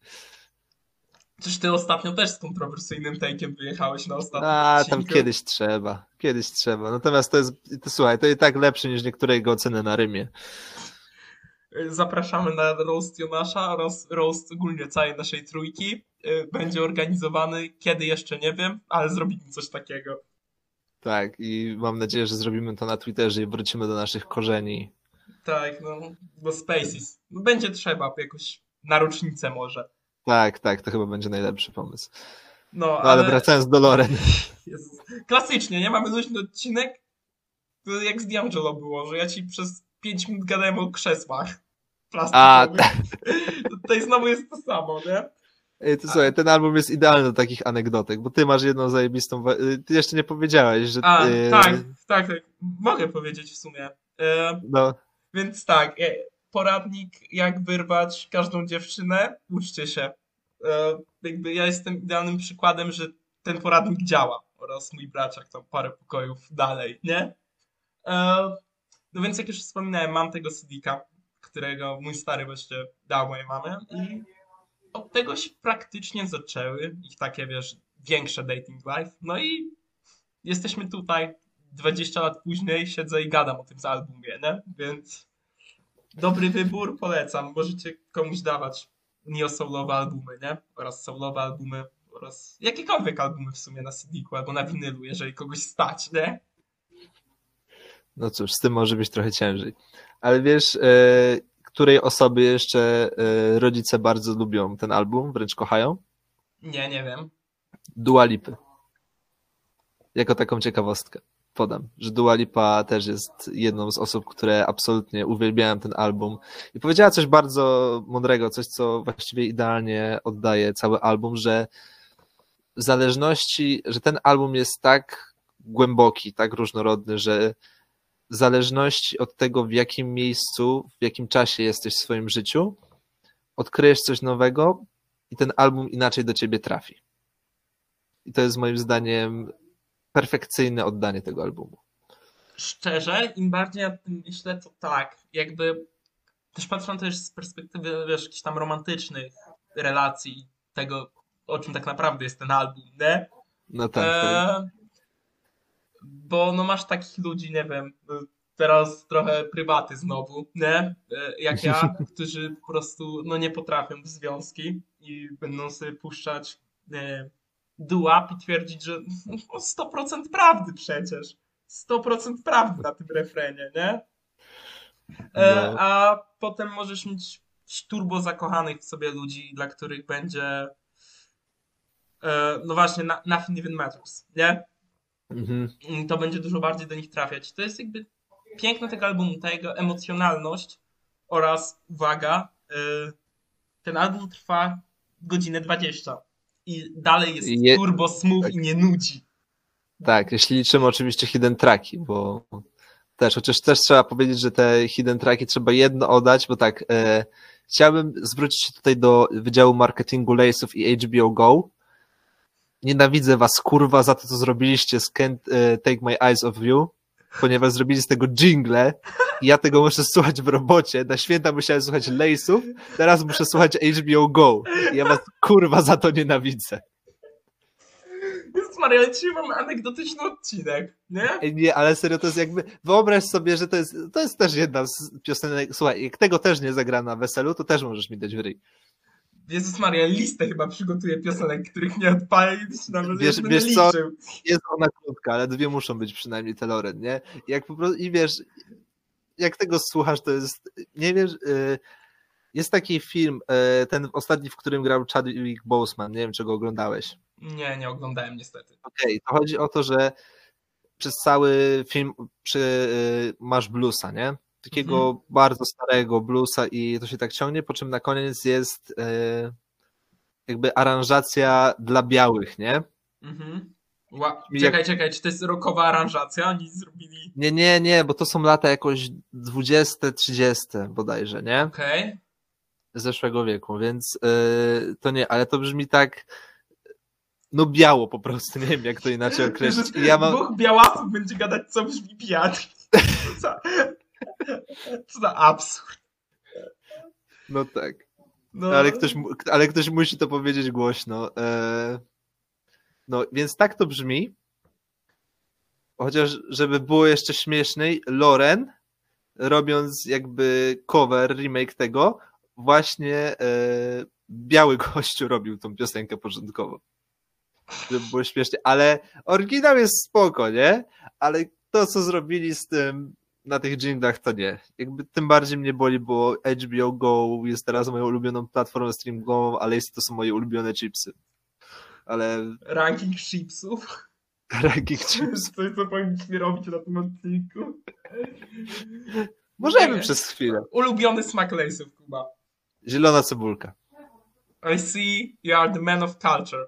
przecież ty ostatnio też z kontrowersyjnym take'iem wyjechałeś na ostatnim A, tam odcinku. kiedyś trzeba, kiedyś trzeba. Natomiast to jest, to, słuchaj, to i tak lepsze niż niektóre jego oceny na Rymie. Zapraszamy na roast Jonasza oraz roast ogólnie całej naszej trójki. Y, Będzie organizowany, kiedy jeszcze nie wiem, ale zrobimy coś takiego. Tak, i mam nadzieję, że zrobimy to na Twitterze i wrócimy do naszych korzeni. Tak, no, bo Spaces. No, będzie trzeba jakoś na rocznicę może. Tak, tak, to chyba będzie najlepszy pomysł. No, No, ale, ale wracając do Loren. Jezus. Klasycznie, nie? Mamy luźny odcinek, jak z D'Angelo było, że ja ci przez 5 minut gadałem o krzesłach A, plastikowych. Tutaj znowu jest to samo, nie? Ej, to słuchaj, ten album jest idealny do takich anegdotek, bo ty masz jedną zajebistą. y, Ty jeszcze nie powiedziałeś, że. A, y, tak, tak, tak. Mogę powiedzieć w sumie. E, No, Więc tak, e, poradnik jak wyrwać każdą dziewczynę, uczcie się. E, Jakby ja jestem idealnym przykładem, że ten poradnik działa oraz mój braciak tam parę pokojów dalej, nie? E, No więc jak już wspominałem, mam tego CD-ka, którego mój stary właśnie dał mojej mamie i od tego się praktycznie zaczęły ich takie, wiesz, większe dating life. No i jesteśmy tutaj 20 lat później, siedzę i gadam o tym z albumie, nie? Więc dobry wybór, polecam. Możecie komuś dawać neo-soulowe albumy, nie? Oraz soulowe albumy oraz jakiekolwiek albumy w sumie na CD-ku albo na winylu, jeżeli kogoś stać, nie? No cóż, z tym może być trochę ciężej. Ale wiesz, e, której osoby jeszcze e, rodzice bardzo lubią ten album, wręcz kochają? Nie, nie wiem. Dua Lipy. Jako taką ciekawostkę podam, że Dua Lipa też jest jedną z osób, które absolutnie uwielbiają ten album i powiedziała coś bardzo mądrego, coś co właściwie idealnie oddaje cały album, że w zależności, że ten album jest tak głęboki, tak różnorodny, że w zależności od tego, w jakim miejscu, w jakim czasie jesteś w swoim życiu, odkryjesz coś nowego i ten album inaczej do ciebie trafi. I to jest moim zdaniem perfekcyjne oddanie tego albumu. Szczerze, im bardziej nad tym myślę, to tak, jakby też patrzę też z perspektywy, wiesz, jakichś tam romantycznych relacji, tego, o czym tak naprawdę jest ten album, nie? No tak. tak. E, bo no masz takich ludzi, nie wiem, teraz trochę prywaty znowu, nie? E, jak ja, którzy po prostu no nie potrafią w związki i będą sobie puszczać nie, duap i twierdzić, że no 100% prawdy przecież. 100% prawdy na tym refrenie, nie? E, No. a potem możesz mieć turbo zakochanych w sobie ludzi, dla których będzie e, no właśnie, na, nothing even matters, nie? Mhm. To będzie dużo bardziej do nich trafiać. To jest jakby piękno tego albumu, ta jego emocjonalność oraz, uwaga, y, ten album trwa godzinę 20 i dalej jest Je- turbo smooth tak. i nie nudzi. Tak, jeśli liczymy oczywiście hidden tracki, bo też, chociaż też trzeba powiedzieć, że te hidden tracki trzeba jedno oddać, bo tak, e, chciałbym zwrócić się tutaj do Wydziału Marketingu Lace'ów i HBO Go. Nienawidzę was, kurwa, za to, co zrobiliście z Can't e, Take My Eyes Off You, ponieważ zrobili z tego jingle i ja tego muszę słuchać w robocie. Na święta musiałem słuchać Lace'ów, teraz muszę słuchać HBO Go. I ja was, kurwa, za to nienawidzę. Jest Maria, ale dzisiaj mamy anegdotyczny odcinek, nie? Nie, ale serio, to jest jakby, wyobraź sobie, że to jest, to jest też jedna z piosenek, słuchaj, jak tego też nie zagra na weselu, to też możesz mi dać w ryj. Jezus Maria, listę chyba przygotuje piosenek, których nie odpalę i się nawet Wiesz- wiesz co? liczył. Jest ona krótka, ale dwie muszą być przynajmniej te Loren, nie? Jak po prostu, i wiesz, jak tego słuchasz, to jest, nie wiesz, y, jest taki film, y, ten ostatni, w którym grał Chadwick Boseman, nie wiem, czy go oglądałeś. Nie, nie oglądałem niestety. Okej, to chodzi o to, że przez cały film przy, y, masz bluesa, nie? Takiego Mhm. bardzo starego bluesa i to się tak ciągnie, po czym na koniec jest y, jakby aranżacja dla białych, nie? Mhm. Ła- Jak- Czekaj, czekaj, czy to jest rockowa aranżacja? Oni zrobili... Nie, nie, nie, bo to są lata jakoś 20, 30 bodajże, nie? Okej. Zeszłego wieku, więc y, to nie, ale to brzmi tak no biało po prostu, nie wiem jak to inaczej określić. I ja mam, Dwóch białasów będzie gadać, co brzmi pijany. Co za, absurd. no tak. No, Ale ktoś, ale ktoś musi to powiedzieć głośno. E, No, więc tak to brzmi. Chociaż, żeby było jeszcze śmieszniej, Loren, robiąc jakby cover, remake tego, właśnie e, biały gościu robił tą piosenkę początkowo. Żeby było śmiesznie. Ale oryginał jest spoko, nie? Ale to, co zrobili z tym na tych jinglach, to nie. Jakby tym bardziej mnie boli, bo HBO Go jest teraz moją ulubioną platformą streamingową, ale jest to są moje ulubione chipsy. Ale Ranking chipsów. ranking chips. Coś, co powinniśmy robić na tym odcinku. Możemy Nie. przez chwilę. Ulubiony smak lejsów, Kuba. Zielona cebulka. I see you are the man of culture.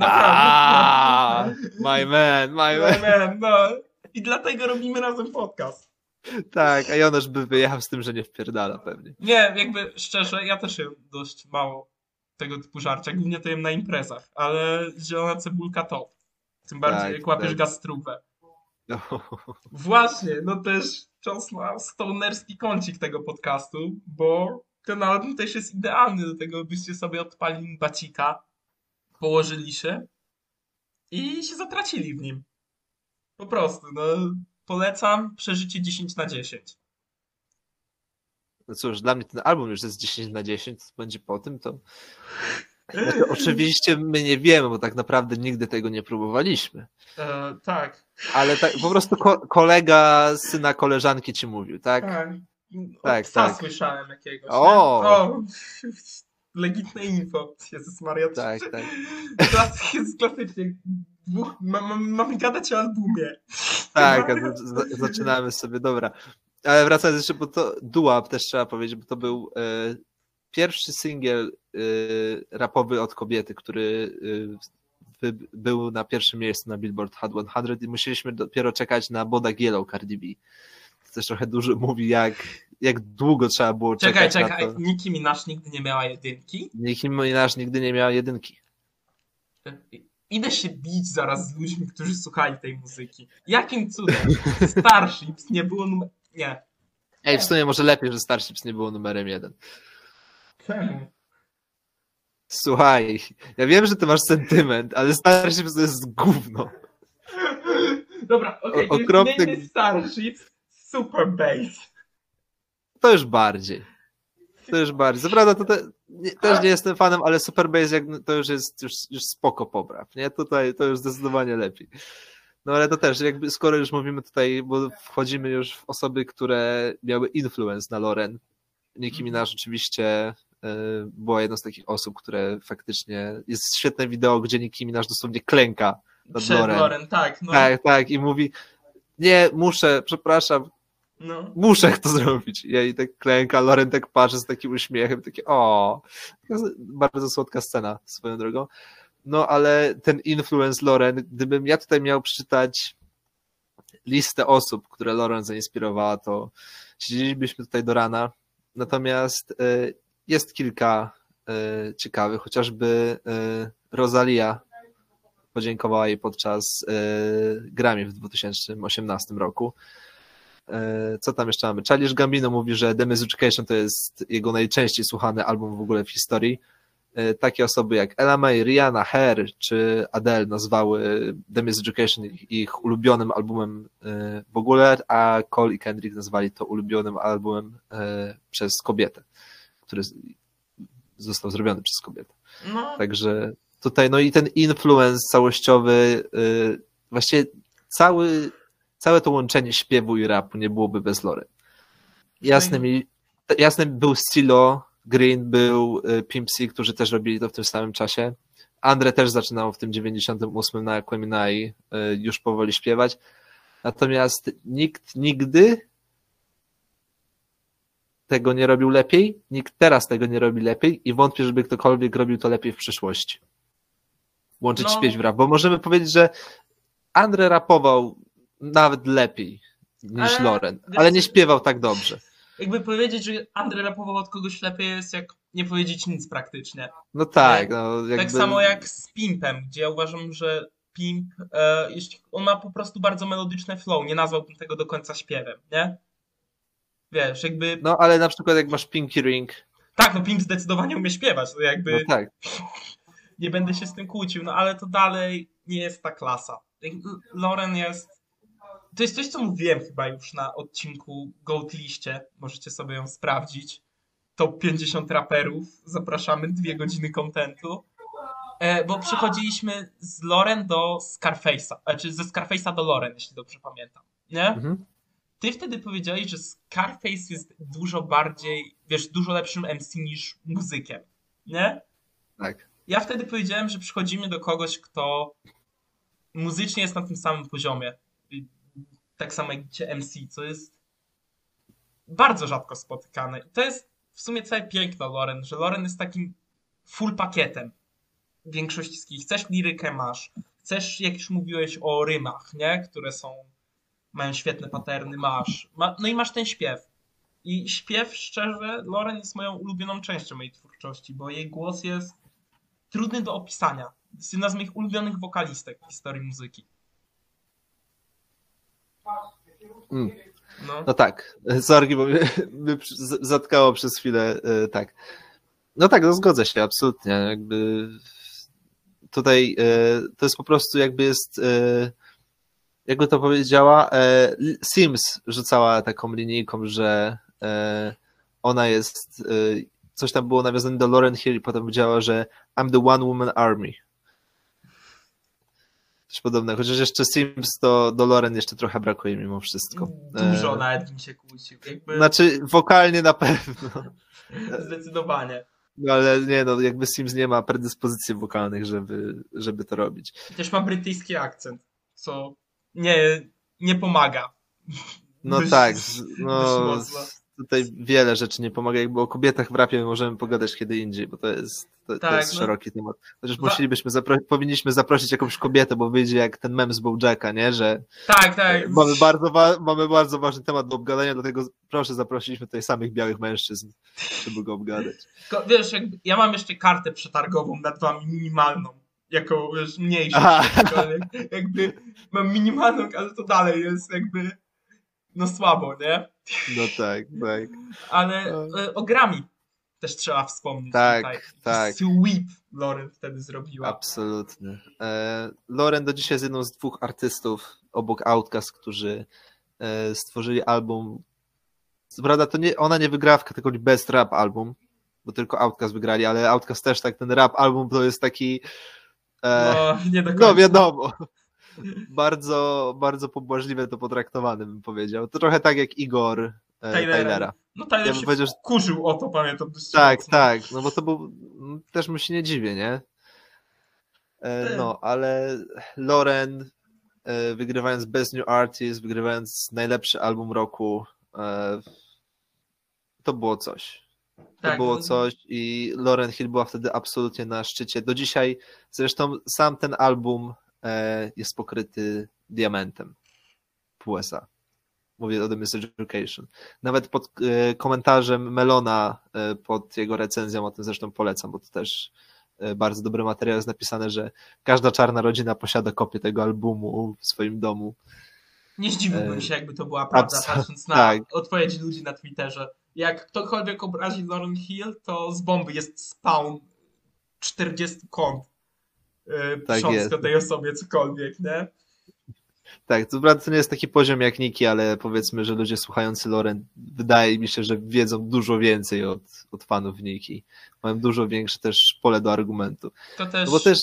Ah, Naprawdę. my man, my No, man. man, no. I dlatego robimy razem podcast. Tak, a Jonasz by wyjechał z tym, że nie wpierdala pewnie. Nie, jakby szczerze, ja też jem dość mało tego typu żarcia, głównie to jem na imprezach, ale zielona cebulka to. Tym bardziej Tak, jak łapiesz tak. gastrówę. No. Właśnie, no też czas na stonerski kącik tego podcastu, bo ten album też jest idealny do tego, byście sobie odpalili bacika, położyli się i się zatracili w nim. Po prostu, no polecam przeżycie 10 na 10. no cóż, dla mnie ten album już jest 10 na 10, co będzie po tym, to Znaczy, oczywiście my nie wiemy, bo tak naprawdę nigdy tego nie próbowaliśmy. E, tak. Ale tak, po prostu ko kolega syna koleżanki ci mówił, tak? Tak. Tak, Tak, słyszałem jakiegoś. O! o! Legitne info. Jezus Maria. Tak, tak. Jest klasycznie. Dwóch, ma, ma, mamy gadać o albumie. Tak, z- zaczynamy sobie, dobra. Ale wracając jeszcze, bo to Duap też trzeba powiedzieć, bo to był e, pierwszy singiel e, rapowy od kobiety, który e, był na pierwszym miejscu na Billboard Hot 100 i musieliśmy dopiero czekać na Bodak Yellow Cardi B. To też trochę dużo mówi, jak, jak długo trzeba było Czekaj, czekać czekaj. to. Nicki Minaj nigdy nie miała jedynki. Nicki Minaj nigdy nie miała jedynki. Idę się bić zaraz z ludźmi, którzy słuchali tej muzyki. Jakim cudem? Starships nie było numer... Nie. Ej, w sumie może lepiej, że Starships nie było numerem jeden. Czemu? Słuchaj, ja wiem, że ty masz sentyment, ale Starships to jest gówno. Dobra, okej, O- to jest okropny- Starships Super Bass. To już bardziej. To już bardziej. Co prawda, to te, nie, też nie jestem fanem, ale Super Bass jak, to już jest już, już spoko popraw, nie? Tutaj to już zdecydowanie lepiej. No ale to też, jakby skoro już mówimy tutaj, bo wchodzimy już w osoby, które miały influence na Loren. Nicki Minaj oczywiście y, była jedną z takich osób, które faktycznie, jest świetne wideo, gdzie Nicki Minaj dosłownie klęka nad Przed Loren. Loren, tak. No, Tak, tak, i mówi, nie, muszę, przepraszam, no. muszę to zrobić. Ja i tak klęka, Loren tak patrzy z takim uśmiechem, takie o, bardzo słodka scena swoją drogą. No ale ten influence Loren, gdybym ja tutaj miał przeczytać listę osób, które Loren zainspirowała, to siedzielibyśmy tutaj do rana. Natomiast y, jest kilka y, ciekawych, chociażby y, Rosalia podziękowała jej podczas Grammy w 2018 roku. E, Co tam jeszcze mamy? Charlie Gambino mówi, że The Education to jest jego najczęściej słuchany album w ogóle w historii. E, Takie osoby jak Ella May, Rihanna, Hair czy Adele nazwały The Education ich, ich ulubionym albumem e, w ogóle, a Cole i Kendrick nazwali to ulubionym albumem przez kobietę, który został zrobiony przez kobietę. no. Także tutaj, no i ten influence całościowy, właściwie cały, całe to łączenie śpiewu i rapu nie byłoby bez Lory. Jasne mi, jasne był Stilo, Green, był y, Pimp C, którzy też robili to w tym samym czasie. Andre też zaczynał w tym 98 na Aqueminai y, już powoli śpiewać. Natomiast nikt nigdy tego nie robił lepiej, nikt teraz tego nie robi lepiej i wątpię, żeby ktokolwiek robił to lepiej w przyszłości. Łączyć No. śpiew w rap, bo możemy powiedzieć, że Andre rapował nawet lepiej niż Ale- Loren, ale nie śpiewał tak dobrze. Jakby powiedzieć, że Andre rapował od kogoś lepiej jest jak nie powiedzieć nic praktycznie. No tak, Tak. no jakby... Tak samo jak z Pimpem, gdzie ja uważam, że Pimp, e, jeśli on ma po prostu bardzo melodyczne flow, nie nazwałbym tego do końca śpiewem, nie? Wiesz, jakby. No ale na przykład jak masz Pinky Ring, Tak, no Pimp zdecydowanie umie śpiewać, to jakby no tak, nie będę się z tym kłócił, no ale to dalej nie jest ta klasa. Jak L- Lauren jest. To jest coś, co mówiłem chyba już na odcinku Gold Liście. Możecie sobie ją sprawdzić. Top 50 raperów. Zapraszamy, dwie godziny kontentu. E, bo przechodziliśmy z Loren do Scarface'a. Znaczy ze Scarface'a do Loren, jeśli dobrze pamiętam. Nie? mhm. Ty wtedy powiedziałeś, że Scarface jest dużo bardziej, wiesz, dużo lepszym MC niż muzykiem. Nie? tak. Ja wtedy powiedziałem, że przychodzimy do kogoś, kto muzycznie jest na tym samym poziomie. Tak samo jak gdzie MC, co jest bardzo rzadko spotykane. I to jest w sumie całe piękno Loren, że Loren jest takim full pakietem. Większości z nich. Chcesz lirykę, masz. Chcesz, jak już mówiłeś o rymach, nie? Które są, mają świetne paterny, masz. Ma, no i masz ten śpiew. I śpiew, szczerze, Loren jest moją ulubioną częścią mojej twórczości, bo jej głos jest trudny do opisania. Jest jedna z moich ulubionych wokalistek w historii muzyki. Mm. No. No tak, sorry, bo mnie, mnie zatkało przez chwilę, e, tak. No tak, no zgodzę się, absolutnie, jakby tutaj e, to jest po prostu jakby jest, e, jakby to powiedziała, Sims rzucała taką linijką, że ona jest coś tam było nawiązane do Lauren Hill i potem powiedziała, że I'm the one woman army. Coś podobnego. Chociaż jeszcze Sims to do Lauren jeszcze trochę brakuje mimo wszystko. Dużo E, nawet bym się kłócił. Jakby Znaczy wokalnie na pewno. Zdecydowanie. No ale nie no, jakby Sims nie ma predyspozycji wokalnych, żeby, żeby to robić. Też ma brytyjski akcent, co nie, nie pomaga. No tak, no. Tutaj wiele rzeczy nie pomaga, jakby o kobietach w rapie możemy pogadać kiedy indziej, bo to jest, to, to Tak, jest no. szeroki temat. Chociaż musielibyśmy, zapro- powinniśmy zaprosić jakąś kobietę, bo wyjdzie jak ten mem z Bojacka, nie, że Tak, tak. mamy bardzo, mamy bardzo ważny temat do obgadania, dlatego proszę zaprosiliśmy tutaj samych białych mężczyzn, żeby go obgadać. Tylko, wiesz, ja mam jeszcze kartę przetargową nad wami minimalną. Jako wiesz, cokolwiek. Jakby mam minimalną, ale to dalej jest jakby no słabo, nie? No tak, tak. Ale e, o Grammy też trzeba wspomnieć Tak, tutaj. tak. Sweep Lauren wtedy zrobiła. Absolutnie. E, Lauren do dzisiaj jest jedną z dwóch artystów obok Outcast, którzy e, stworzyli album. Co prawda, to nie, ona nie wygrała w kategorii Best Rap Album, bo tylko Outcast wygrali, ale Outcast też tak, ten rap album to jest taki. E, No, nie do końca. no wiadomo. Bardzo, bardzo pobłażliwe to potraktowane, bym powiedział. To trochę tak jak Igor e. Taylora. No Tyler Ja się powiedział, że- kurzył o to, pamiętam Tak, mocno. tak, no bo to był, też mu się nie dziwię, nie? E, Tak. no, ale Loren e, wygrywając Best New Artist, wygrywając najlepszy album roku, e, to było coś. To Tak, było no- coś i Lauren Hill była wtedy absolutnie na szczycie. Do dzisiaj, zresztą sam ten album e, jest pokryty diamentem w USA. Mówię o The Miseducation. Nawet pod e, komentarzem Melona e, pod jego recenzją, o tym zresztą polecam, bo to też e, bardzo dobry materiał jest napisane, że każda czarna rodzina posiada kopię tego albumu w swoim domu. Nie zdziwiłbym E, się, jakby to była prawda, abso- patrząc na tak. odpowiedzi ludzi na Twitterze. Jak ktokolwiek obrazi Lauren Hill, to z bomby jest spawn 40 kont. Yy, Tak pisząc jest. o tej osobie cokolwiek, nie? Tak, to prawda to nie jest taki poziom jak Niki, ale powiedzmy, że ludzie słuchający Loren wydaje mi się, że wiedzą dużo więcej od, od fanów Niki. Mają dużo większe też pole do argumentu. To też, No bo też,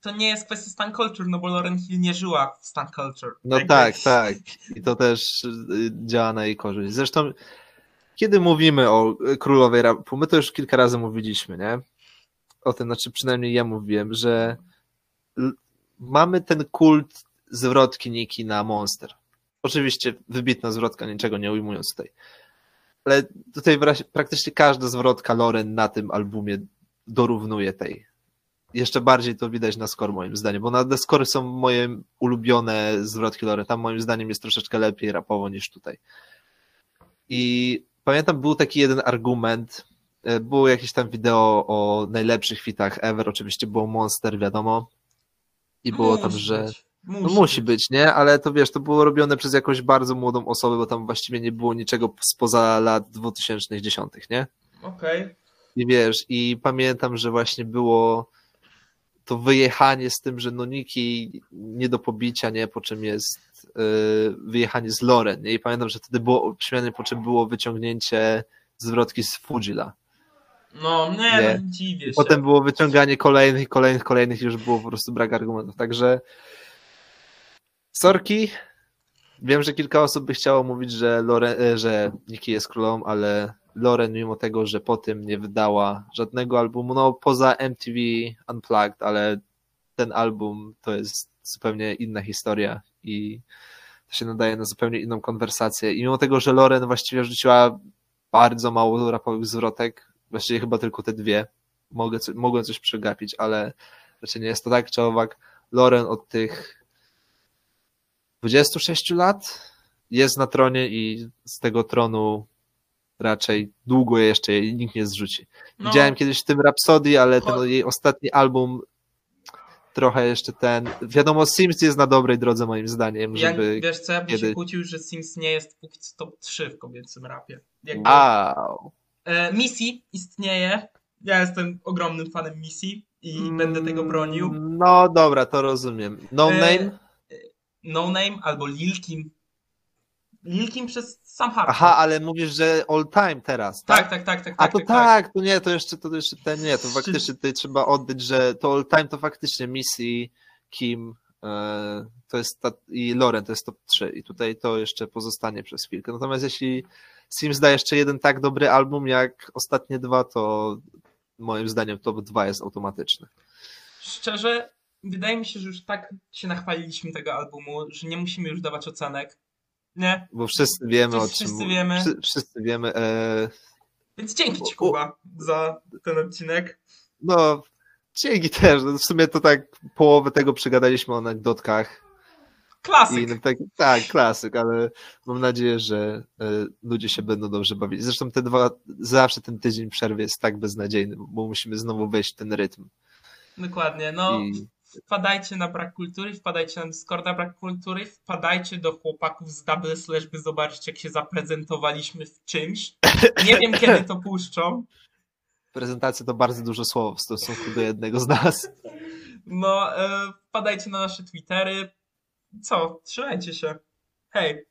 to nie jest kwestia stan culture, no bo Lauren Hill nie żyła w stan culture. no Jakby- tak, tak. I to też y, działa na jej korzyść. Zresztą, kiedy mówimy o y, królowej rapu, my to już kilka razy mówiliśmy, nie? O tym, znaczy przynajmniej ja mówiłem, że mamy ten kult zwrotki Niki na Monster. Oczywiście wybitna zwrotka, niczego nie ujmując tutaj. Ale tutaj praktycznie każda zwrotka Loren na tym albumie dorównuje tej. Jeszcze bardziej to widać na score moim zdaniem, bo na The Score są moje ulubione zwrotki Loren. Tam moim zdaniem jest troszeczkę lepiej rapowo niż tutaj. I pamiętam, był taki jeden argument, było jakieś tam wideo o najlepszych fitach ever, oczywiście było Monster, wiadomo. I było tam, Musi że... być, No musi być, nie? Ale to wiesz, to było robione przez jakąś bardzo młodą osobę, bo tam właściwie nie było niczego spoza lat 2010, nie? Okej. I wiesz, i pamiętam, że właśnie było to wyjechanie z tym, że no Niki nie do pobicia, nie? Po czym jest yy, wyjechanie z Loren, nie? I pamiętam, że wtedy było śmianie, po czym było wyciągnięcie zwrotki z Fujila. No, nie, Nie. no, dziwię się. Potem było wyciąganie kolejnych, kolejnych, kolejnych i już było po prostu brak argumentów. Także sorki. Wiem, że kilka osób by chciało mówić, że, Loren, e, że Nicki jest królą, ale Loren, mimo tego, że po tym nie wydała żadnego albumu, no poza MTV Unplugged, ale ten album to jest zupełnie inna historia i to się nadaje na zupełnie inną konwersację. I mimo tego, że Loren właściwie rzuciła bardzo mało rapowych zwrotek, właściwie chyba tylko te dwie, mogę, mogłem coś przegapić, ale raczej nie jest to tak czy owak. Loren od tych 26 lat jest na tronie i z tego tronu raczej długo jeszcze jej nikt nie zrzuci. No, Widziałem kiedyś w tym Rhapsody, ale ten jej ostatni album trochę jeszcze ten. Wiadomo, Sims jest na dobrej drodze moim zdaniem, ja, żeby. wiesz co, ja bym się kiedy- kłócił, że Sims nie jest póki co top 3 w kobiecym rapie. Jakby, Wow. E, Missy istnieje, ja jestem ogromnym fanem Missy i będę tego bronił. No dobra, to rozumiem. No E, name? No Name albo Lil Kim Lil Kim przez sam hardcore. Aha, ale mówisz, że all time teraz, tak? Tak, tak, tak, tak. A tak, to tak, tak, to nie, to jeszcze, to jeszcze ten nie, to faktycznie tutaj trzeba oddać, że to all time to faktycznie Missy, Kim, e, to jest ta, i Lauren to jest top 3 i tutaj to jeszcze pozostanie przez chwilkę. Natomiast jeśli Sims da jeszcze jeden tak dobry album jak ostatnie dwa, to moim zdaniem top 2 jest automatyczny. Szczerze, wydaje mi się, że już tak się nachwaliliśmy tego albumu, że nie musimy już dawać ocenek. Nie? Bo wszyscy wiemy o czym. Wszyscy wiemy. Wszyscy, wszyscy wiemy. E, Więc dzięki Ci, Kuba, za ten odcinek. no, dzięki też. No, w sumie to tak połowę tego przegadaliśmy o anegdotkach. Klasyk. I no, tak, tak, klasyk, ale mam nadzieję, że e, ludzie się będą dobrze bawić. Zresztą te dwa, zawsze ten tydzień przerwy jest tak beznadziejny, bo musimy znowu wejść w ten rytm. Dokładnie. No, I wpadajcie na Brak Kultury, wpadajcie na Discorda Brak Kultury, wpadajcie do chłopaków z Double Slash, by zobaczyć, jak się zaprezentowaliśmy w czymś. Nie wiem, kiedy to puszczą. prezentacja to bardzo dużo słów w stosunku do jednego z nas. No, e, wpadajcie na nasze Twittery. Co? Trzymajcie się. Hej.